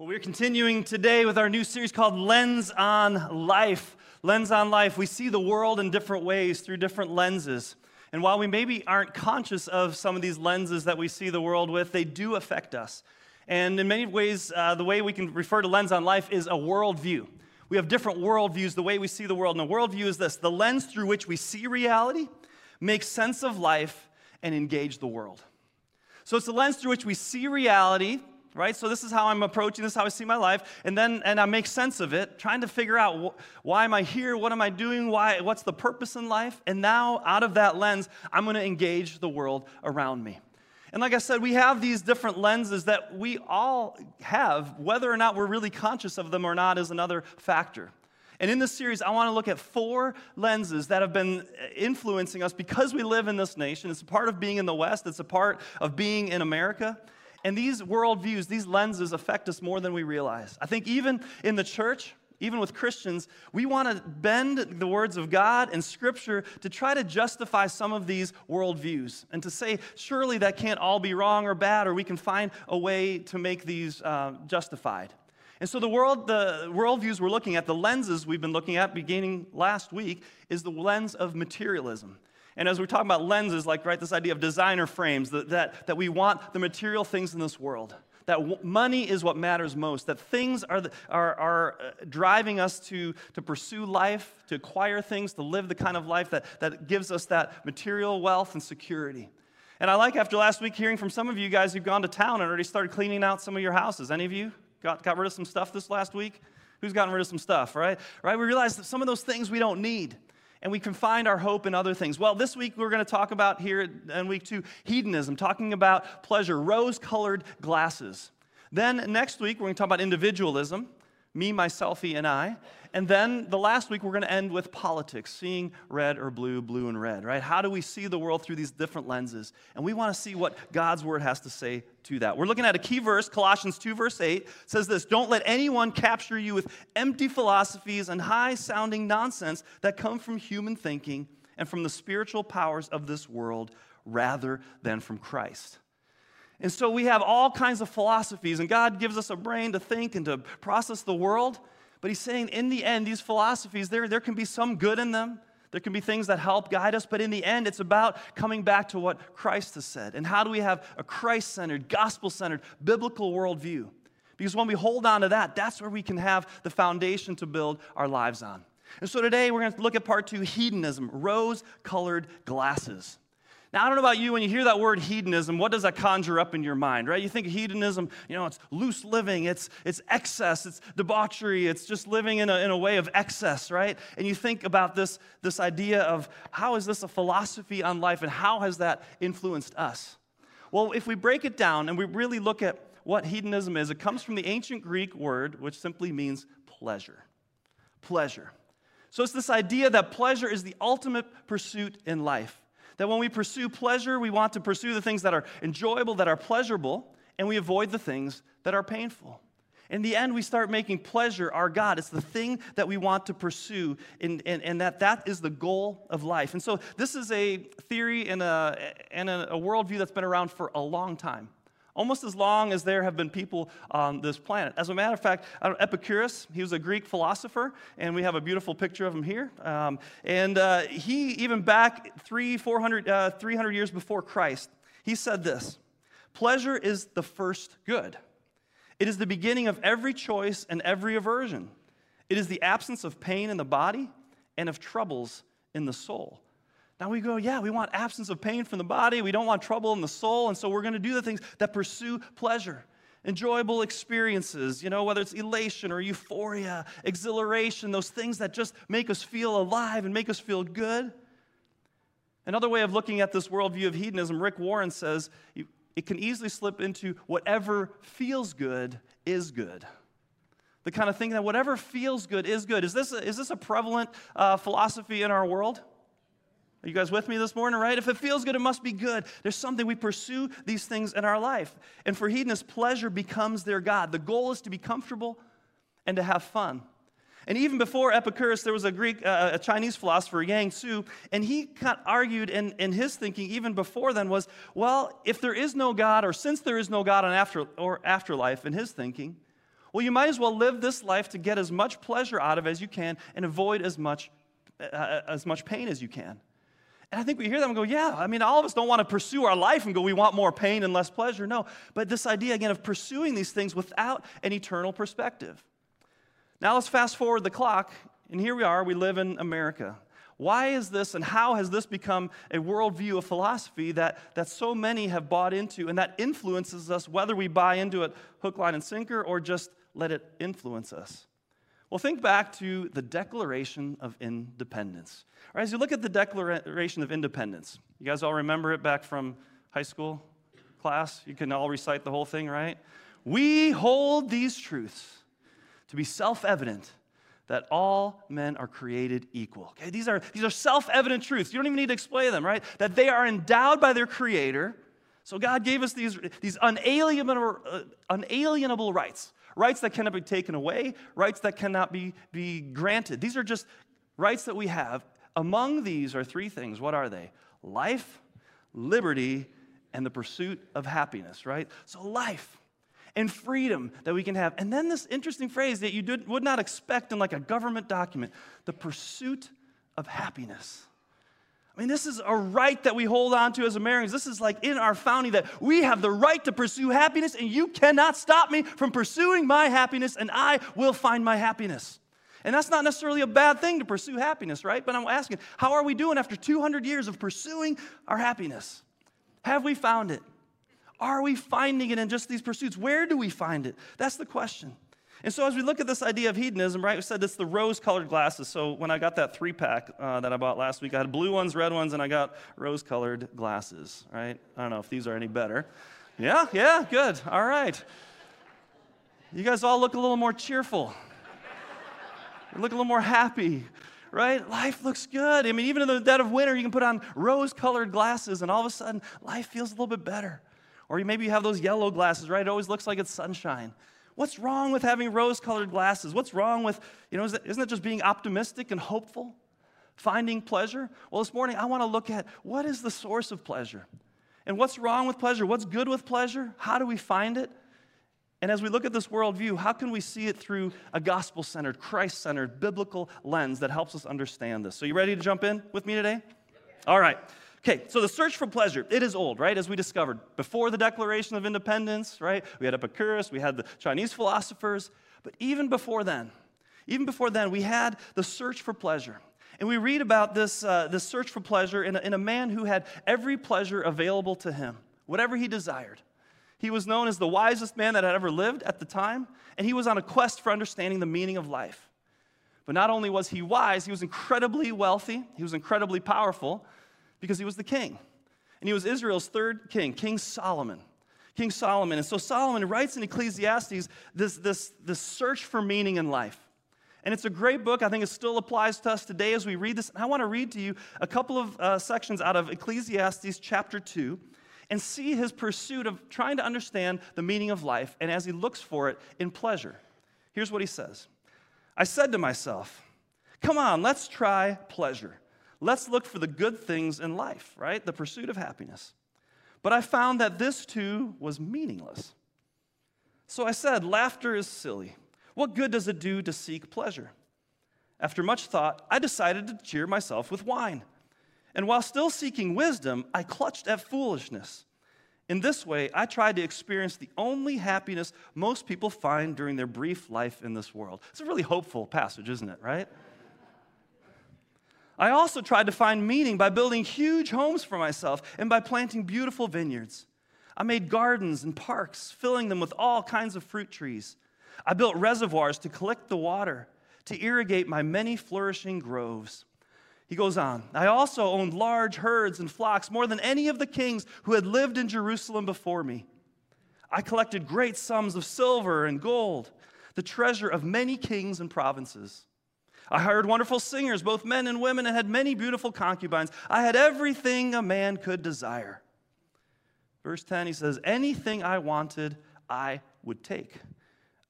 Well, we're continuing today with our new series called Lens on Life. Lens on Life. We see the world in different ways through different lenses. And while we maybe aren't conscious of some of these lenses that we see the world with, they do affect us. And in many ways, uh, the way we can refer to lens on life is a worldview. We have different worldviews, the way we see the world. And a worldview is this the lens through which we see reality, make sense of life, and engage the world. So it's the lens through which we see reality, right? So this is how I'm approaching this, how I see my life, and then and I make sense of it, trying to figure out wh- why am I here, what am I doing, why, what's the purpose in life, and now out of that lens, I'm going to engage the world around me. And like I said, we have these different lenses that we all have. Whether or not we're really conscious of them or not is another factor. And in this series, I want to look at four lenses that have been uh, influencing us because we live in this nation. It's a part of being in the West, it's a part of being in America. And these worldviews, these lenses affect us more than we realize. I think even in the church, even with Christians, we want to bend the words of God and Scripture to try to justify some of these worldviews and to say, surely that can't all be wrong or bad, or we can find a way to make these uh, justified. And so the world, the worldviews we're looking at, the lenses we've been looking at beginning last week, is the lens of materialism. And as we're talking about lenses, like, right, this idea of designer frames, that, that, that we want the material things in this world, that w- money is what matters most, that things are, the, are, are uh, driving us to, to pursue life, to acquire things, to live the kind of life that, that gives us that material wealth and security. And I like after last week hearing from some of you guys who've gone to town and already started cleaning out some of your houses. Any of you got, got rid of some stuff this last week? Who's gotten rid of some stuff, right? Right? We realize that some of those things we don't need and we can find our hope in other things. Well, this week we're going to talk about here in week two hedonism, talking about pleasure, rose colored glasses. Then next week we're going to talk about individualism, me, myselfie, and I. And then the last week, we're going to end with politics, seeing red or blue, blue and red, right? How do we see the world through these different lenses? And we want to see what God's word has to say to that. We're looking at a key verse, Colossians 2, verse 8, says this Don't let anyone capture you with empty philosophies and high sounding nonsense that come from human thinking and from the spiritual powers of this world rather than from Christ. And so we have all kinds of philosophies, and God gives us a brain to think and to process the world. But he's saying, in the end, these philosophies, there, there can be some good in them. There can be things that help guide us, but in the end, it's about coming back to what Christ has said. And how do we have a Christ centered, gospel centered, biblical worldview? Because when we hold on to that, that's where we can have the foundation to build our lives on. And so today, we're going to look at part two hedonism, rose colored glasses. Now, I don't know about you, when you hear that word hedonism, what does that conjure up in your mind, right? You think hedonism, you know, it's loose living, it's, it's excess, it's debauchery, it's just living in a, in a way of excess, right? And you think about this, this idea of how is this a philosophy on life and how has that influenced us? Well, if we break it down and we really look at what hedonism is, it comes from the ancient Greek word, which simply means pleasure. Pleasure. So it's this idea that pleasure is the ultimate pursuit in life. That when we pursue pleasure, we want to pursue the things that are enjoyable, that are pleasurable, and we avoid the things that are painful. In the end, we start making pleasure our God. It's the thing that we want to pursue, and, and, and that that is the goal of life. And so, this is a theory and, a, and a, a worldview that's been around for a long time almost as long as there have been people on this planet. As a matter of fact, Epicurus, he was a Greek philosopher, and we have a beautiful picture of him here. Um, and uh, he, even back three, 400, uh, 300 years before Christ, he said this Pleasure is the first good. It is the beginning of every choice and every aversion. It is the absence of pain in the body and of troubles in the soul. Now we go, yeah, we want absence of pain from the body. We don't want trouble in the soul. And so we're going to do the things that pursue pleasure, enjoyable experiences, you know, whether it's elation or euphoria, exhilaration, those things that just make us feel alive and make us feel good. Another way of looking at this worldview of hedonism, Rick Warren says it can easily slip into whatever feels good is good. The kind of thing that whatever feels good is good. Is this a, is this a prevalent uh, philosophy in our world? Are you guys with me this morning, right? If it feels good, it must be good. There's something we pursue these things in our life. And for hedonists, pleasure becomes their God. The goal is to be comfortable and to have fun. And even before Epicurus, there was a Greek, uh, a Chinese philosopher, Yang Tzu, and he kind of argued in, in his thinking, even before then, was well, if there is no God, or since there is no God on after, or afterlife, in his thinking, Well, you might as well live this life to get as much pleasure out of as you can and avoid as much, uh, as much pain as you can. And I think we hear that and go, yeah, I mean, all of us don't want to pursue our life and go, we want more pain and less pleasure. No. But this idea, again, of pursuing these things without an eternal perspective. Now let's fast forward the clock, and here we are, we live in America. Why is this and how has this become a worldview of philosophy that, that so many have bought into and that influences us whether we buy into it hook, line, and sinker or just let it influence us? Well, think back to the Declaration of Independence. Right, as you look at the Declaration of Independence, you guys all remember it back from high school class? You can all recite the whole thing, right? We hold these truths to be self evident that all men are created equal. Okay, these are, these are self evident truths. You don't even need to explain them, right? That they are endowed by their Creator. So God gave us these, these unalienable, uh, unalienable rights rights that cannot be taken away, rights that cannot be, be granted. These are just rights that we have. Among these are three things. What are they? Life, liberty, and the pursuit of happiness, right? So, life and freedom that we can have. And then this interesting phrase that you did, would not expect in like a government document the pursuit of happiness. I mean, this is a right that we hold on to as Americans. This is like in our founding that we have the right to pursue happiness, and you cannot stop me from pursuing my happiness, and I will find my happiness. And that's not necessarily a bad thing to pursue happiness, right? But I'm asking, how are we doing after 200 years of pursuing our happiness? Have we found it? Are we finding it in just these pursuits? Where do we find it? That's the question. And so, as we look at this idea of hedonism, right, we said it's the rose colored glasses. So, when I got that three pack uh, that I bought last week, I had blue ones, red ones, and I got rose colored glasses, right? I don't know if these are any better. Yeah, yeah, good. All right. You guys all look a little more cheerful, you look a little more happy, right? Life looks good. I mean, even in the dead of winter, you can put on rose colored glasses, and all of a sudden, life feels a little bit better. Or maybe you have those yellow glasses, right? It always looks like it's sunshine. What's wrong with having rose colored glasses? What's wrong with, you know, isn't it just being optimistic and hopeful? Finding pleasure? Well, this morning I want to look at what is the source of pleasure? And what's wrong with pleasure? What's good with pleasure? How do we find it? And as we look at this worldview, how can we see it through a gospel centered, Christ centered, biblical lens that helps us understand this? So, you ready to jump in with me today? All right. Okay, so the search for pleasure, it is old, right? As we discovered before the Declaration of Independence, right? We had Epicurus, we had the Chinese philosophers, but even before then, even before then, we had the search for pleasure. And we read about this, uh, this search for pleasure in a, in a man who had every pleasure available to him, whatever he desired. He was known as the wisest man that had ever lived at the time, and he was on a quest for understanding the meaning of life. But not only was he wise, he was incredibly wealthy, he was incredibly powerful, because he was the king. And he was Israel's third king, King Solomon. King Solomon. And so Solomon writes in Ecclesiastes this, this, this search for meaning in life. And it's a great book. I think it still applies to us today as we read this. And I want to read to you a couple of uh, sections out of Ecclesiastes chapter 2 and see his pursuit of trying to understand the meaning of life and as he looks for it in pleasure. Here's what he says I said to myself, Come on, let's try pleasure. Let's look for the good things in life, right? The pursuit of happiness. But I found that this too was meaningless. So I said, Laughter is silly. What good does it do to seek pleasure? After much thought, I decided to cheer myself with wine. And while still seeking wisdom, I clutched at foolishness. In this way, I tried to experience the only happiness most people find during their brief life in this world. It's a really hopeful passage, isn't it, right? I also tried to find meaning by building huge homes for myself and by planting beautiful vineyards. I made gardens and parks, filling them with all kinds of fruit trees. I built reservoirs to collect the water, to irrigate my many flourishing groves. He goes on, I also owned large herds and flocks, more than any of the kings who had lived in Jerusalem before me. I collected great sums of silver and gold, the treasure of many kings and provinces. I hired wonderful singers, both men and women, and had many beautiful concubines. I had everything a man could desire. Verse 10, he says, Anything I wanted, I would take.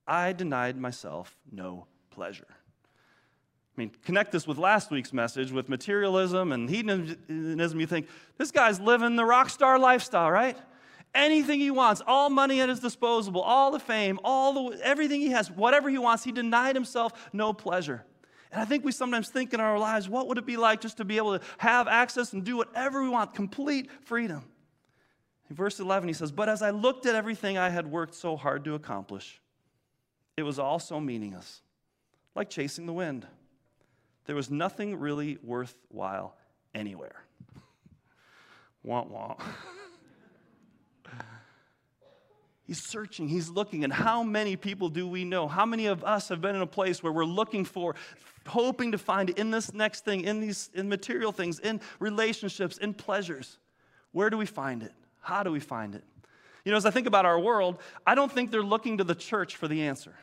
I denied myself no pleasure. I mean, connect this with last week's message with materialism and hedonism. You think, this guy's living the rock star lifestyle, right? anything he wants, all money at his disposal, all the fame, all the everything he has, whatever he wants, he denied himself no pleasure. And I think we sometimes think in our lives, what would it be like just to be able to have access and do whatever we want, complete freedom? In verse 11, he says, But as I looked at everything I had worked so hard to accomplish, it was all so meaningless, like chasing the wind. There was nothing really worthwhile anywhere. wah wah. He's searching, he's looking. And how many people do we know? How many of us have been in a place where we're looking for, hoping to find in this next thing, in these in material things, in relationships, in pleasures? Where do we find it? How do we find it? You know, as I think about our world, I don't think they're looking to the church for the answer.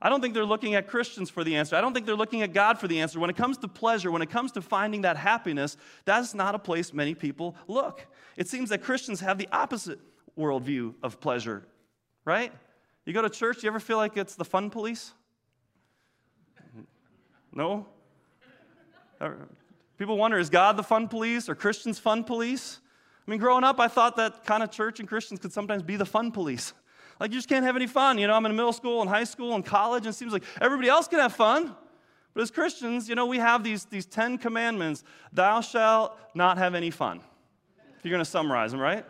I don't think they're looking at Christians for the answer. I don't think they're looking at God for the answer. When it comes to pleasure, when it comes to finding that happiness, that's not a place many people look. It seems that Christians have the opposite worldview of pleasure, right? You go to church, you ever feel like it's the fun police? No? People wonder is God the fun police or Christians fun police? I mean, growing up, I thought that kind of church and Christians could sometimes be the fun police. Like, you just can't have any fun. You know, I'm in middle school and high school and college, and it seems like everybody else can have fun. But as Christians, you know, we have these, these 10 commandments thou shalt not have any fun. If you're going to summarize them, right?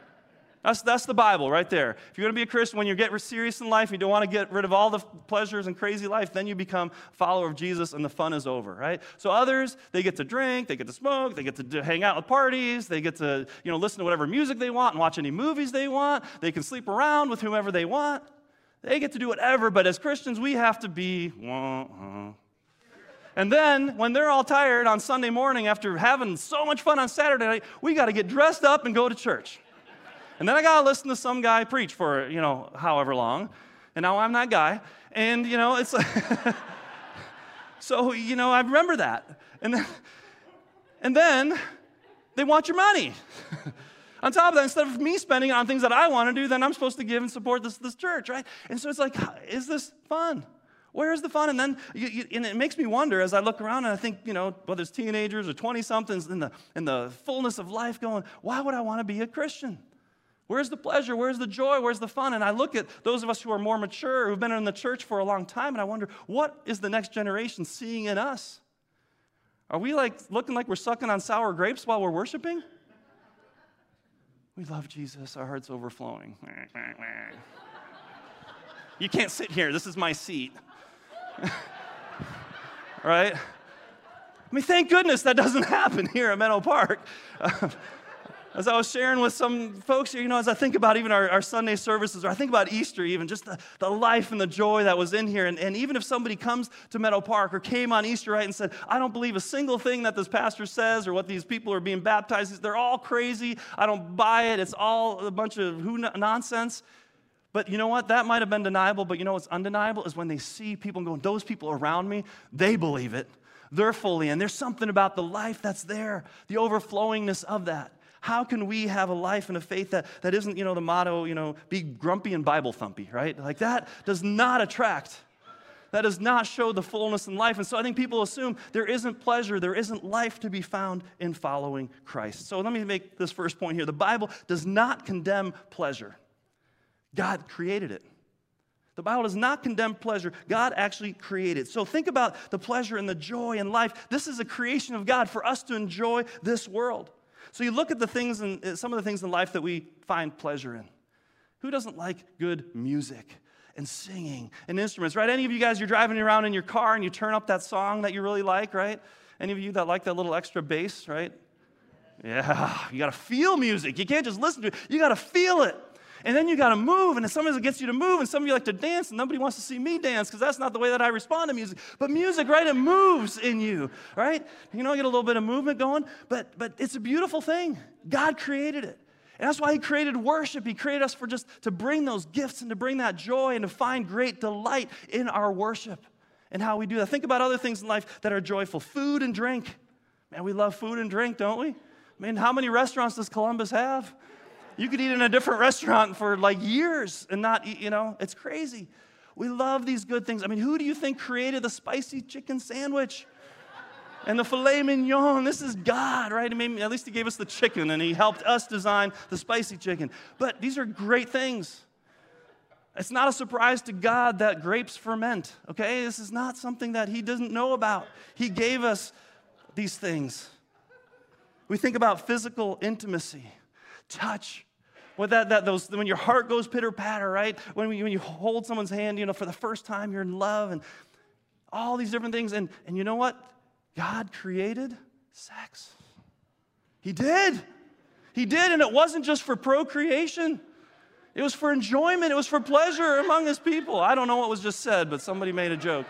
That's, that's the Bible right there. If you're going to be a Christian, when you get serious in life, you don't want to get rid of all the pleasures and crazy life, then you become a follower of Jesus and the fun is over, right? So others, they get to drink, they get to smoke, they get to hang out with parties, they get to, you know, listen to whatever music they want and watch any movies they want. They can sleep around with whomever they want. They get to do whatever, but as Christians, we have to be, uh And then when they're all tired on Sunday morning after having so much fun on Saturday night, we got to get dressed up and go to church. And then I got to listen to some guy preach for, you know, however long. And now I'm that guy. And, you know, it's so, you know, I remember that. And then, and then they want your money. on top of that, instead of me spending it on things that I want to do, then I'm supposed to give and support this, this church, right? And so it's like, is this fun? Where's the fun? And then you, you, and it makes me wonder as I look around and I think, you know, whether it's teenagers or 20 somethings in the, in the fullness of life going, why would I want to be a Christian? Where's the pleasure? Where's the joy? Where's the fun? And I look at those of us who are more mature, who've been in the church for a long time, and I wonder, what is the next generation seeing in us? Are we like looking like we're sucking on sour grapes while we're worshiping? We love Jesus, our heart's overflowing. you can't sit here, this is my seat. right? I mean, thank goodness that doesn't happen here at Meadow Park. as I was sharing with some folks here, you know, as I think about even our, our Sunday services, or I think about Easter, even just the, the life and the joy that was in here. And, and even if somebody comes to Meadow Park or came on Easter right and said, I don't believe a single thing that this pastor says or what these people are being baptized, they're all crazy. I don't buy it. It's all a bunch of who nonsense. But you know what? That might have been deniable, but you know what's undeniable is when they see people going, those people around me, they believe it. They're fully in. There's something about the life that's there, the overflowingness of that. How can we have a life and a faith that, that isn't, you know, the motto, you know, be grumpy and Bible thumpy, right? Like that does not attract. That does not show the fullness in life. And so I think people assume there isn't pleasure, there isn't life to be found in following Christ. So let me make this first point here. The Bible does not condemn pleasure, God created it. The Bible does not condemn pleasure. God actually created. So think about the pleasure and the joy in life. This is a creation of God for us to enjoy this world. So you look at the things and some of the things in life that we find pleasure in. Who doesn't like good music and singing and instruments, right? Any of you guys, you're driving around in your car and you turn up that song that you really like, right? Any of you that like that little extra bass, right? Yeah, you got to feel music. You can't just listen to it, you got to feel it. And then you got to move, and sometimes it gets you to move, and some of you like to dance, and nobody wants to see me dance because that's not the way that I respond to music. But music, right, it moves in you, right? You know, get a little bit of movement going, but but it's a beautiful thing. God created it. And that's why he created worship. He created us for just to bring those gifts and to bring that joy and to find great delight in our worship and how we do that. Think about other things in life that are joyful food and drink. Man, we love food and drink, don't we? I mean, how many restaurants does Columbus have? You could eat in a different restaurant for like years and not eat, you know, it's crazy. We love these good things. I mean, who do you think created the spicy chicken sandwich? and the filet mignon. This is God, right? He made me, at least He gave us the chicken and He helped us design the spicy chicken. But these are great things. It's not a surprise to God that grapes ferment, okay? This is not something that He doesn't know about. He gave us these things. We think about physical intimacy, touch, what that, that those, when your heart goes pitter patter, right? When, we, when you hold someone's hand, you know, for the first time, you're in love and all these different things. And, and you know what? God created sex. He did. He did. And it wasn't just for procreation, it was for enjoyment, it was for pleasure among his people. I don't know what was just said, but somebody made a joke.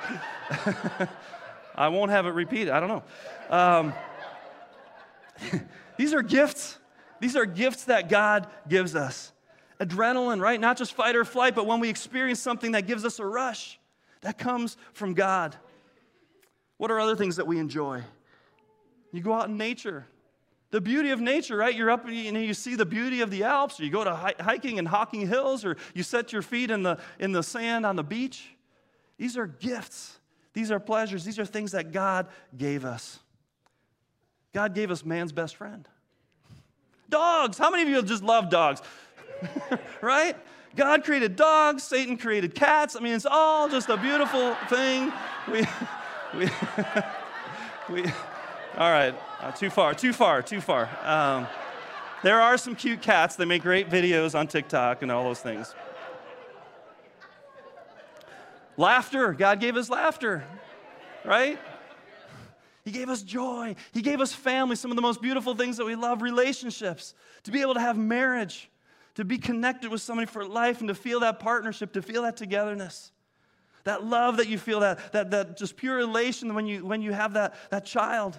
I won't have it repeated. I don't know. Um, these are gifts. These are gifts that God gives us. Adrenaline, right? Not just fight or flight, but when we experience something that gives us a rush, that comes from God. What are other things that we enjoy? You go out in nature. The beauty of nature, right? You're up and you, you see the beauty of the Alps, or you go to hiking in Hocking Hills, or you set your feet in the, in the sand on the beach. These are gifts. These are pleasures. These are things that God gave us. God gave us man's best friend. Dogs. How many of you just love dogs? right? God created dogs, Satan created cats. I mean, it's all just a beautiful thing. We, we, we, all right, uh, too far, too far, too far. Um, there are some cute cats. They make great videos on TikTok and all those things. Laughter. God gave us laughter, right? He gave us joy. He gave us family, some of the most beautiful things that we love relationships, to be able to have marriage, to be connected with somebody for life, and to feel that partnership, to feel that togetherness. That love that you feel, that, that, that just pure elation when you, when you have that, that child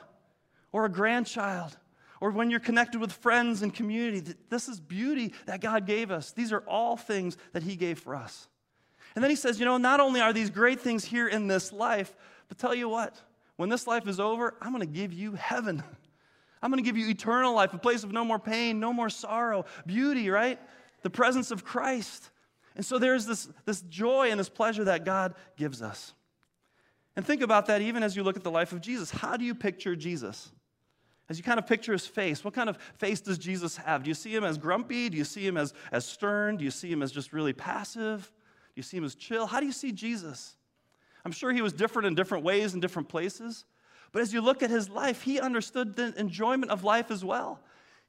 or a grandchild or when you're connected with friends and community. This is beauty that God gave us. These are all things that He gave for us. And then He says, you know, not only are these great things here in this life, but tell you what, when this life is over, I'm going to give you heaven. I'm going to give you eternal life, a place of no more pain, no more sorrow, beauty, right? The presence of Christ. And so there's this, this joy and this pleasure that God gives us. And think about that even as you look at the life of Jesus. How do you picture Jesus? As you kind of picture his face, what kind of face does Jesus have? Do you see him as grumpy? Do you see him as, as stern? Do you see him as just really passive? Do you see him as chill? How do you see Jesus? I'm sure he was different in different ways in different places. But as you look at his life, he understood the enjoyment of life as well.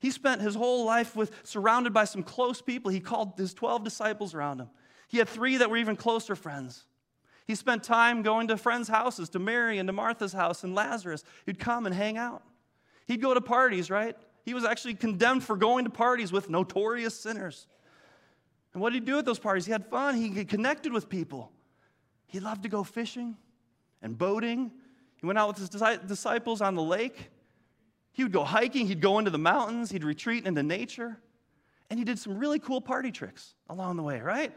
He spent his whole life with surrounded by some close people. He called his 12 disciples around him. He had three that were even closer friends. He spent time going to friends' houses, to Mary and to Martha's house and Lazarus. He'd come and hang out. He'd go to parties, right? He was actually condemned for going to parties with notorious sinners. And what did he do at those parties? He had fun. He connected with people. He loved to go fishing and boating. He went out with his disciples on the lake. He would go hiking, he'd go into the mountains, he'd retreat into nature. And he did some really cool party tricks along the way, right?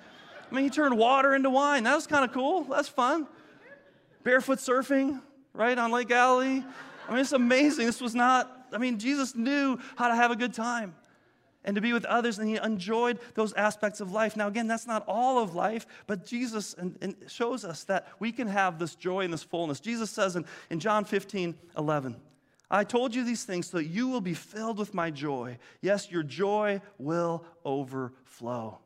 I mean, he turned water into wine. That was kind of cool. That's fun. Barefoot surfing, right, on Lake Galilee. I mean, it's amazing. This was not, I mean, Jesus knew how to have a good time and to be with others, and he enjoyed those aspects of life. Now, again, that's not all of life, but Jesus and, and shows us that we can have this joy and this fullness. Jesus says in, in John 15, 11, I told you these things so that you will be filled with my joy. Yes, your joy will overflow.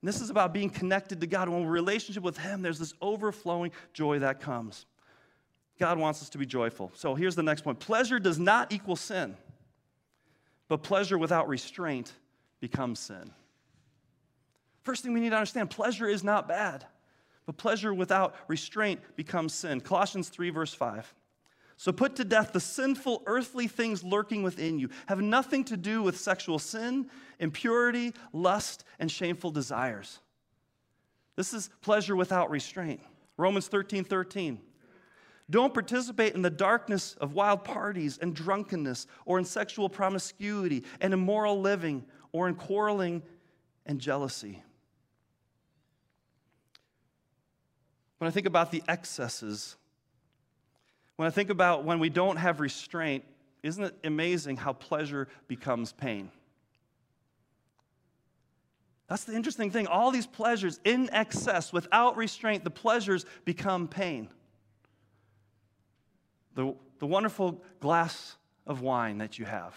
And this is about being connected to God. When we're relationship with Him, there's this overflowing joy that comes. God wants us to be joyful. So here's the next point pleasure does not equal sin. But pleasure without restraint becomes sin. First thing we need to understand pleasure is not bad, but pleasure without restraint becomes sin. Colossians 3, verse 5. So put to death the sinful earthly things lurking within you, have nothing to do with sexual sin, impurity, lust, and shameful desires. This is pleasure without restraint. Romans 13, 13. Don't participate in the darkness of wild parties and drunkenness, or in sexual promiscuity and immoral living, or in quarreling and jealousy. When I think about the excesses, when I think about when we don't have restraint, isn't it amazing how pleasure becomes pain? That's the interesting thing. All these pleasures in excess, without restraint, the pleasures become pain. The the wonderful glass of wine that you have,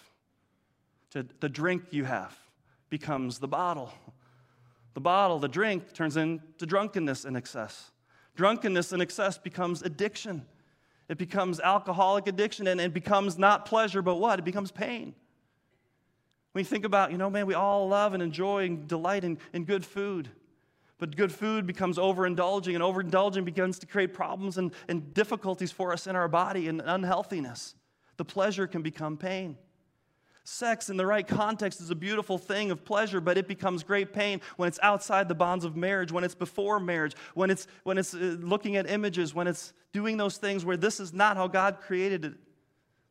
to the drink you have, becomes the bottle. The bottle, the drink, turns into drunkenness and excess. Drunkenness and excess becomes addiction. It becomes alcoholic addiction and it becomes not pleasure, but what? It becomes pain. When you think about, you know, man, we all love and enjoy and delight in, in good food. But good food becomes overindulging, and overindulging begins to create problems and, and difficulties for us in our body and unhealthiness. The pleasure can become pain. Sex in the right context is a beautiful thing of pleasure, but it becomes great pain when it's outside the bonds of marriage, when it's before marriage, when it's, when it's uh, looking at images, when it's doing those things where this is not how God created it.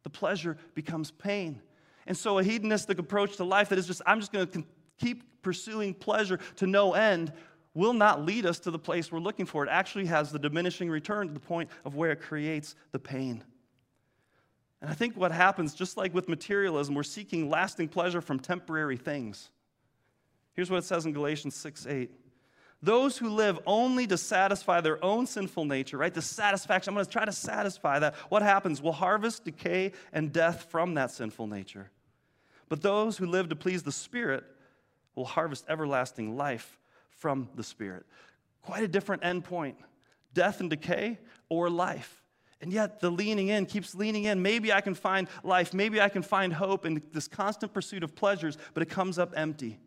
The pleasure becomes pain. And so, a hedonistic approach to life that is just, I'm just going to keep pursuing pleasure to no end, will not lead us to the place we're looking for. It actually has the diminishing return to the point of where it creates the pain. And I think what happens, just like with materialism, we're seeking lasting pleasure from temporary things. Here's what it says in Galatians 6 8. Those who live only to satisfy their own sinful nature, right? The satisfaction, I'm going to try to satisfy that. What happens? We'll harvest decay and death from that sinful nature. But those who live to please the Spirit will harvest everlasting life from the Spirit. Quite a different endpoint death and decay or life. And yet, the leaning in keeps leaning in. Maybe I can find life. Maybe I can find hope in this constant pursuit of pleasures, but it comes up empty.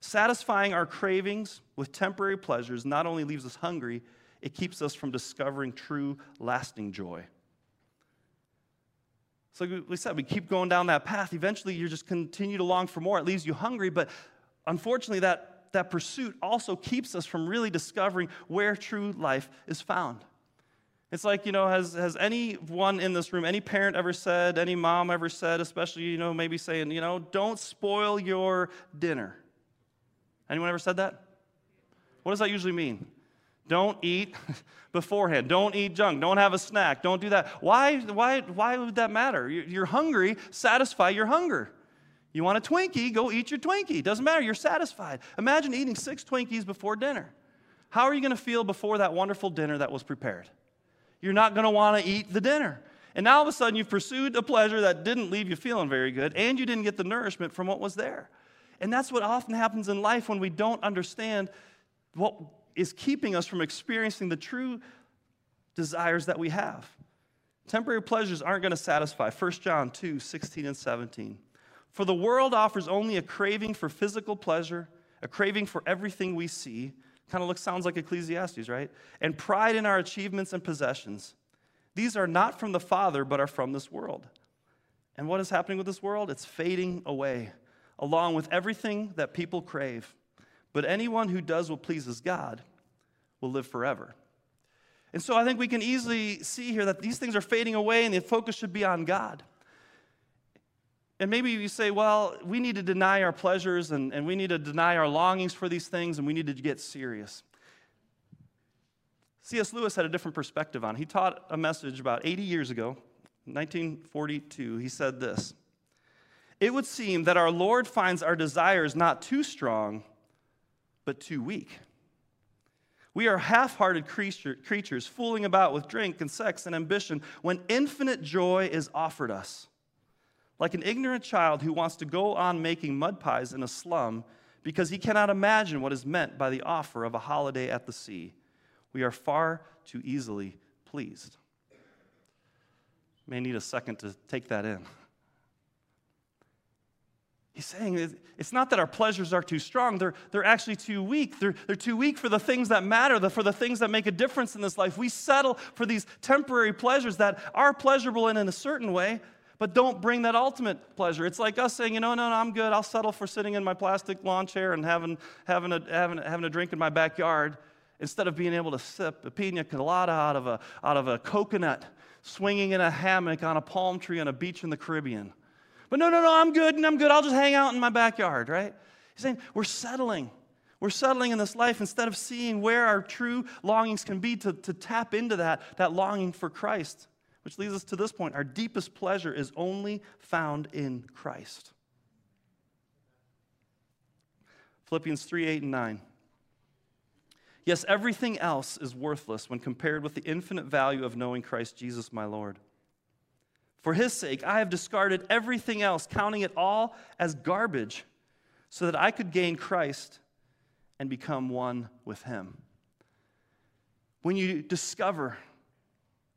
Satisfying our cravings with temporary pleasures not only leaves us hungry, it keeps us from discovering true, lasting joy. So, we said, we keep going down that path. Eventually, you just continue to long for more. It leaves you hungry, but unfortunately, that, that pursuit also keeps us from really discovering where true life is found. It's like, you know, has, has anyone in this room, any parent ever said, any mom ever said, especially, you know, maybe saying, you know, don't spoil your dinner? Anyone ever said that? What does that usually mean? Don't eat beforehand. Don't eat junk. Don't have a snack. Don't do that. Why, why, why would that matter? You're hungry, satisfy your hunger. You want a Twinkie, go eat your Twinkie. Doesn't matter, you're satisfied. Imagine eating six Twinkies before dinner. How are you going to feel before that wonderful dinner that was prepared? you're not going to want to eat the dinner. And now all of a sudden, you've pursued a pleasure that didn't leave you feeling very good, and you didn't get the nourishment from what was there. And that's what often happens in life when we don't understand what is keeping us from experiencing the true desires that we have. Temporary pleasures aren't going to satisfy. 1 John 2 16 and 17. For the world offers only a craving for physical pleasure, a craving for everything we see Kind of looks, sounds like Ecclesiastes, right? And pride in our achievements and possessions. These are not from the Father, but are from this world. And what is happening with this world? It's fading away, along with everything that people crave. But anyone who does what pleases God will live forever. And so I think we can easily see here that these things are fading away and the focus should be on God. And maybe you say, well, we need to deny our pleasures and, and we need to deny our longings for these things and we need to get serious. C.S. Lewis had a different perspective on it. He taught a message about 80 years ago, 1942. He said this It would seem that our Lord finds our desires not too strong, but too weak. We are half hearted creature, creatures fooling about with drink and sex and ambition when infinite joy is offered us like an ignorant child who wants to go on making mud pies in a slum because he cannot imagine what is meant by the offer of a holiday at the sea. We are far too easily pleased. May need a second to take that in. He's saying it's not that our pleasures are too strong, they're, they're actually too weak. They're, they're too weak for the things that matter, the, for the things that make a difference in this life. We settle for these temporary pleasures that are pleasurable in, in a certain way, but don't bring that ultimate pleasure. It's like us saying, you know, no, no, I'm good. I'll settle for sitting in my plastic lawn chair and having, having, a, having, having a drink in my backyard instead of being able to sip a pina colada out of a, out of a coconut, swinging in a hammock on a palm tree on a beach in the Caribbean. But no, no, no, I'm good and I'm good. I'll just hang out in my backyard, right? He's saying we're settling. We're settling in this life instead of seeing where our true longings can be to, to tap into that, that longing for Christ. Which leads us to this point our deepest pleasure is only found in Christ. Philippians 3 8 and 9. Yes, everything else is worthless when compared with the infinite value of knowing Christ Jesus my Lord. For his sake, I have discarded everything else, counting it all as garbage, so that I could gain Christ and become one with him. When you discover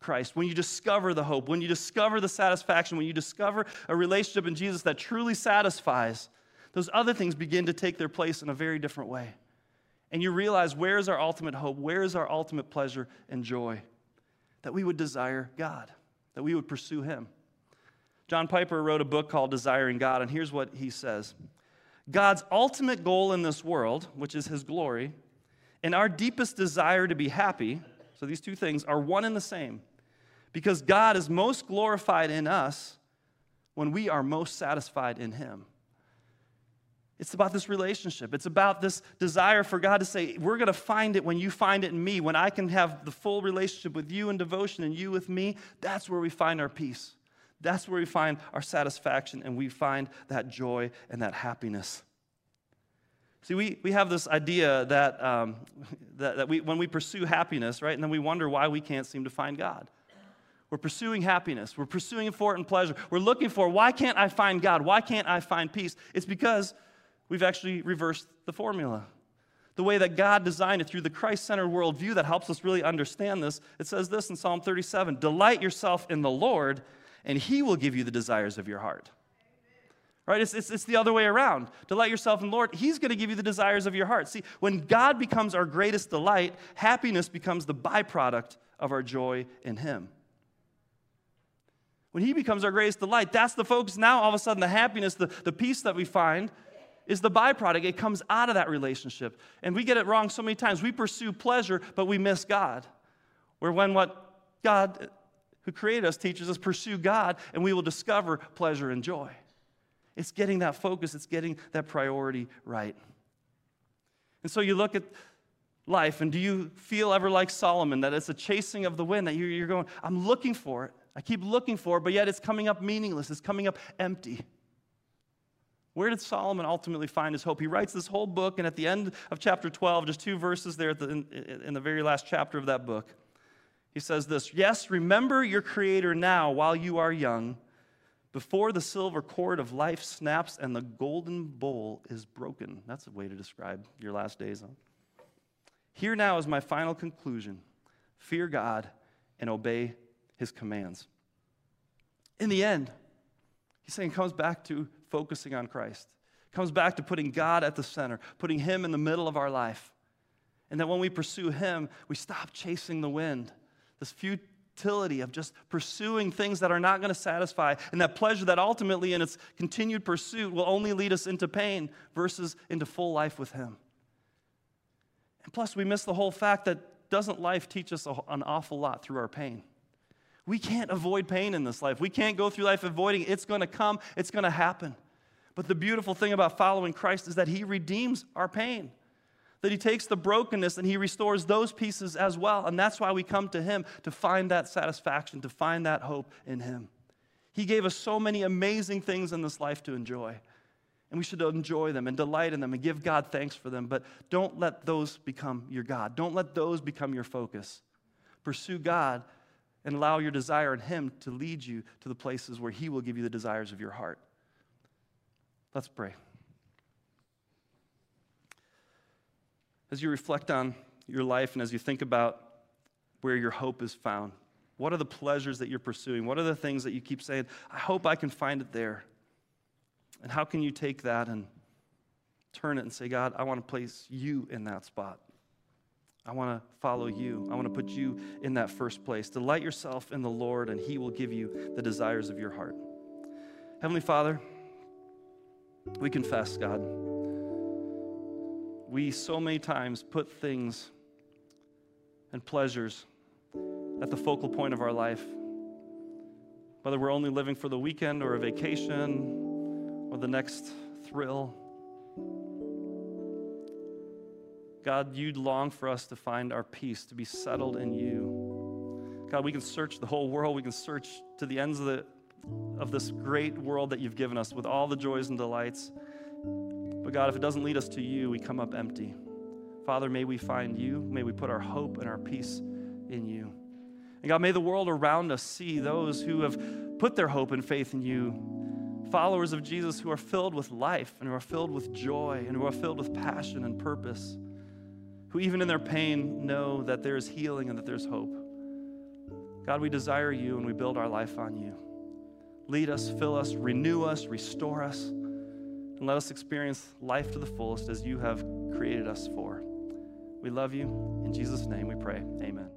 Christ, when you discover the hope, when you discover the satisfaction, when you discover a relationship in Jesus that truly satisfies, those other things begin to take their place in a very different way. And you realize where is our ultimate hope? Where is our ultimate pleasure and joy? That we would desire God, that we would pursue Him. John Piper wrote a book called Desiring God, and here's what he says God's ultimate goal in this world, which is His glory, and our deepest desire to be happy, so these two things are one and the same, because God is most glorified in us when we are most satisfied in Him. It's about this relationship. It's about this desire for God to say, We're going to find it when you find it in me. When I can have the full relationship with you in devotion and you with me, that's where we find our peace. That's where we find our satisfaction and we find that joy and that happiness. See, we, we have this idea that, um, that, that we, when we pursue happiness, right, and then we wonder why we can't seem to find God. We're pursuing happiness. We're pursuing for it and pleasure. We're looking for, why can't I find God? Why can't I find peace? It's because we've actually reversed the formula. The way that God designed it through the Christ centered worldview that helps us really understand this, it says this in Psalm 37 Delight yourself in the Lord, and He will give you the desires of your heart. Right? It's, it's, it's the other way around. Delight yourself in the Lord. He's going to give you the desires of your heart. See, when God becomes our greatest delight, happiness becomes the byproduct of our joy in Him. When He becomes our greatest delight, that's the focus. Now, all of a sudden, the happiness, the, the peace that we find is the byproduct. It comes out of that relationship. And we get it wrong so many times. We pursue pleasure, but we miss God. Where when what God, who created us, teaches us, pursue God, and we will discover pleasure and joy. It's getting that focus, it's getting that priority right. And so you look at life, and do you feel ever like Solomon that it's a chasing of the wind, that you're going, I'm looking for it. I keep looking for but yet it's coming up meaningless, it's coming up empty. Where did Solomon ultimately find his hope? He writes this whole book, and at the end of chapter 12, just two verses there the, in, in the very last chapter of that book, he says this Yes, remember your Creator now while you are young before the silver cord of life snaps and the golden bowl is broken. That's a way to describe your last days. Here now is my final conclusion fear God and obey his commands. In the end, he's saying it comes back to focusing on Christ. It comes back to putting God at the center, putting him in the middle of our life. And that when we pursue him, we stop chasing the wind. This futility of just pursuing things that are not going to satisfy, and that pleasure that ultimately, in its continued pursuit, will only lead us into pain versus into full life with Him. And plus, we miss the whole fact that doesn't life teach us an awful lot through our pain? We can't avoid pain in this life. We can't go through life avoiding it. It's going to come, it's going to happen. But the beautiful thing about following Christ is that He redeems our pain that he takes the brokenness and he restores those pieces as well. And that's why we come to him to find that satisfaction, to find that hope in him. He gave us so many amazing things in this life to enjoy. And we should enjoy them and delight in them and give God thanks for them. But don't let those become your God. Don't let those become your focus. Pursue God and allow your desire in Him to lead you to the places where He will give you the desires of your heart. Let's pray. as you reflect on your life and as you think about where your hope is found, what are the pleasures that you're pursuing? What are the things that you keep saying, I hope I can find it there? And how can you take that and turn it and say, God, I want to place you in that spot? I want to follow you. I want to put you in that first place. Delight yourself in the Lord, and He will give you the desires of your heart. Heavenly Father, we confess, God we so many times put things and pleasures at the focal point of our life. Whether we're only living for the weekend or a vacation or the next thrill. God, you'd long for us to find our peace, to be settled in you. God, we can search the whole world. We can search to the ends of, the, of this great world that you've given us with all the joys and delights. But God, if it doesn't lead us to you, we come up empty. Father, may we find you. May we put our hope and our peace in you. And God, may the world around us see those who have put their hope and faith in you, followers of Jesus who are filled with life and who are filled with joy and who are filled with passion and purpose, who even in their pain know that there is healing and that there's hope. God, we desire you and we build our life on you. Lead us, fill us, renew us, restore us, and let us experience life to the fullest as you have created us for. We love you. In Jesus' name we pray. Amen.